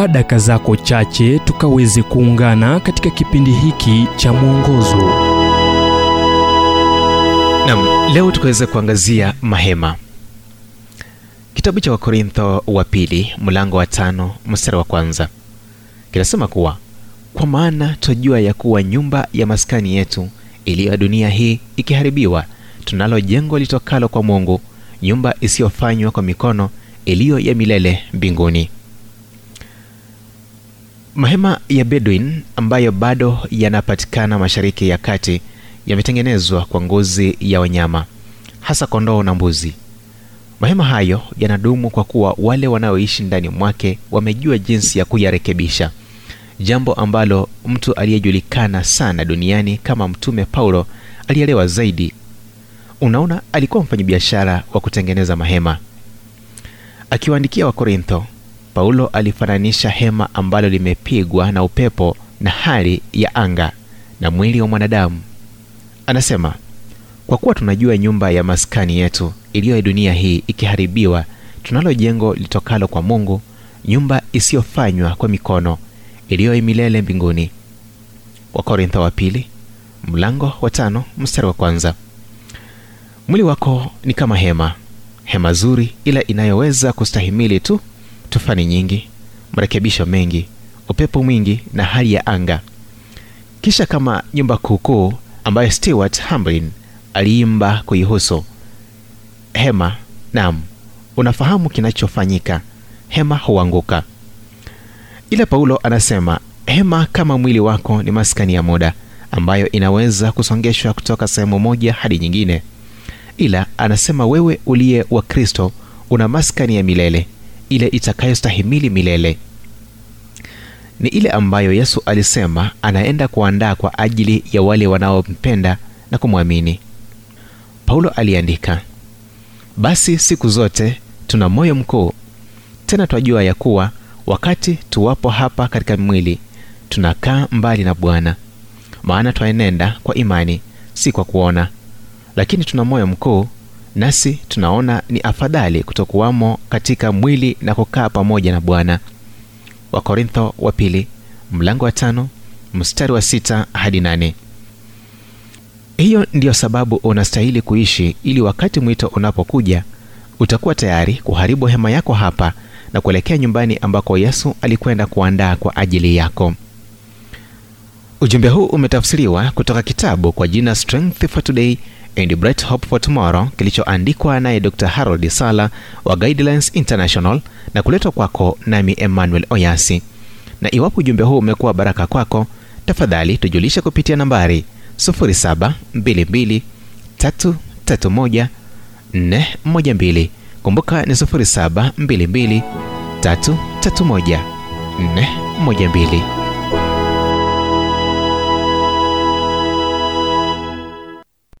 chukua daka zako chache tukaweze kuungana katika kipindi hiki cha mwongozo. Nam leo tukaweza kuangazia mahema. Kitabu cha wakorintho wa pili mlango wa tano mstari wa kwanza. Kinasema kuwa kwa maana twajua ya kuwa nyumba ya maskani yetu iliyo ya dunia hii ikiharibiwa tunalo jengo litokalo kwa mungu nyumba isiyofanywa kwa mikono iliyo ya milele mbinguni mahema ya bedwin ambayo bado yanapatikana mashariki ya kati yametengenezwa kwa ngozi ya wanyama hasa kondoo na mbuzi. Mahema hayo yanadumu kwa kuwa wale wanaoishi ndani mwake wamejua jinsi ya kuyarekebisha jambo ambalo mtu aliyejulikana sana duniani kama mtume paulo alielewa zaidi. Unaona alikuwa mfanyabiashara wa kutengeneza mahema. Akiwaandikia wakorintho paulo alifananisha hema ambalo limepigwa na upepo na hali ya anga na mwili wa mwanadamu. Anasema kwa kuwa tunajua nyumba ya maskani yetu iliyo dunia hii ikiharibiwa tunalo jengo litokalo kwa mungu nyumba isiyofanywa kwa mikono iliyo milele mbinguni. Wakorintho wa pili mlango wa tano mstari wa kwanza. Mwili wako ni kama hema hema zuri ila inayoweza kustahimili tu tufani nyingi marekebisho mengi upepo mwingi na hali ya anga. Kisha kama nyumba kuukuu ambayo stewart hamlin aliimba kuihusu hema nam unafahamu kinachofanyika. Hema huanguka. Ila paulo anasema hema kama mwili wako ni maskani ya muda ambayo inaweza kusongeshwa kutoka sehemu moja hadi nyingine. Ila anasema wewe uliye wa kristo una maskani ya milele ile itakayostahimili milele. Ni ile ambayo yesu alisema anaenda kuandaa kwa ajili ya wale wanaompenda na kumwamini. Paulo aliandika basi siku zote tuna moyo mkuu. Tena twajua ya kuwa wakati tuwapo hapa katika mwili tunakaa mbali na bwana. Maana twaenenda kwa imani si kwa kuona. Lakini tuna moyo mkuu nasi tunaona ni afadhali kutokuwamo katika mwili na kukaa pamoja na bwana. Wakorintho wa pili mlango wa tano mstari wa sita hadi nane. Hiyo ndiyo sababu unastahili kuishi ili wakati mwito unapokuja utakuwa tayari kuharibu hema yako hapa na kuelekea nyumbani ambako yesu alikwenda kuandaa kwa ajili yako. Ujumbe huu umetafsiriwa kutoka kitabu kwa jina strength for today and bright hope for tomorrow kilichoandikwa naye dr. Harold sala wa guidelines international na kuletwa kwako nami emmanuel oyasi. Na iwapo ujumbe huu umekuwa baraka kwako tafadhali tujulishe kupitia nambari 0722331412 kumbuka ni 0722331412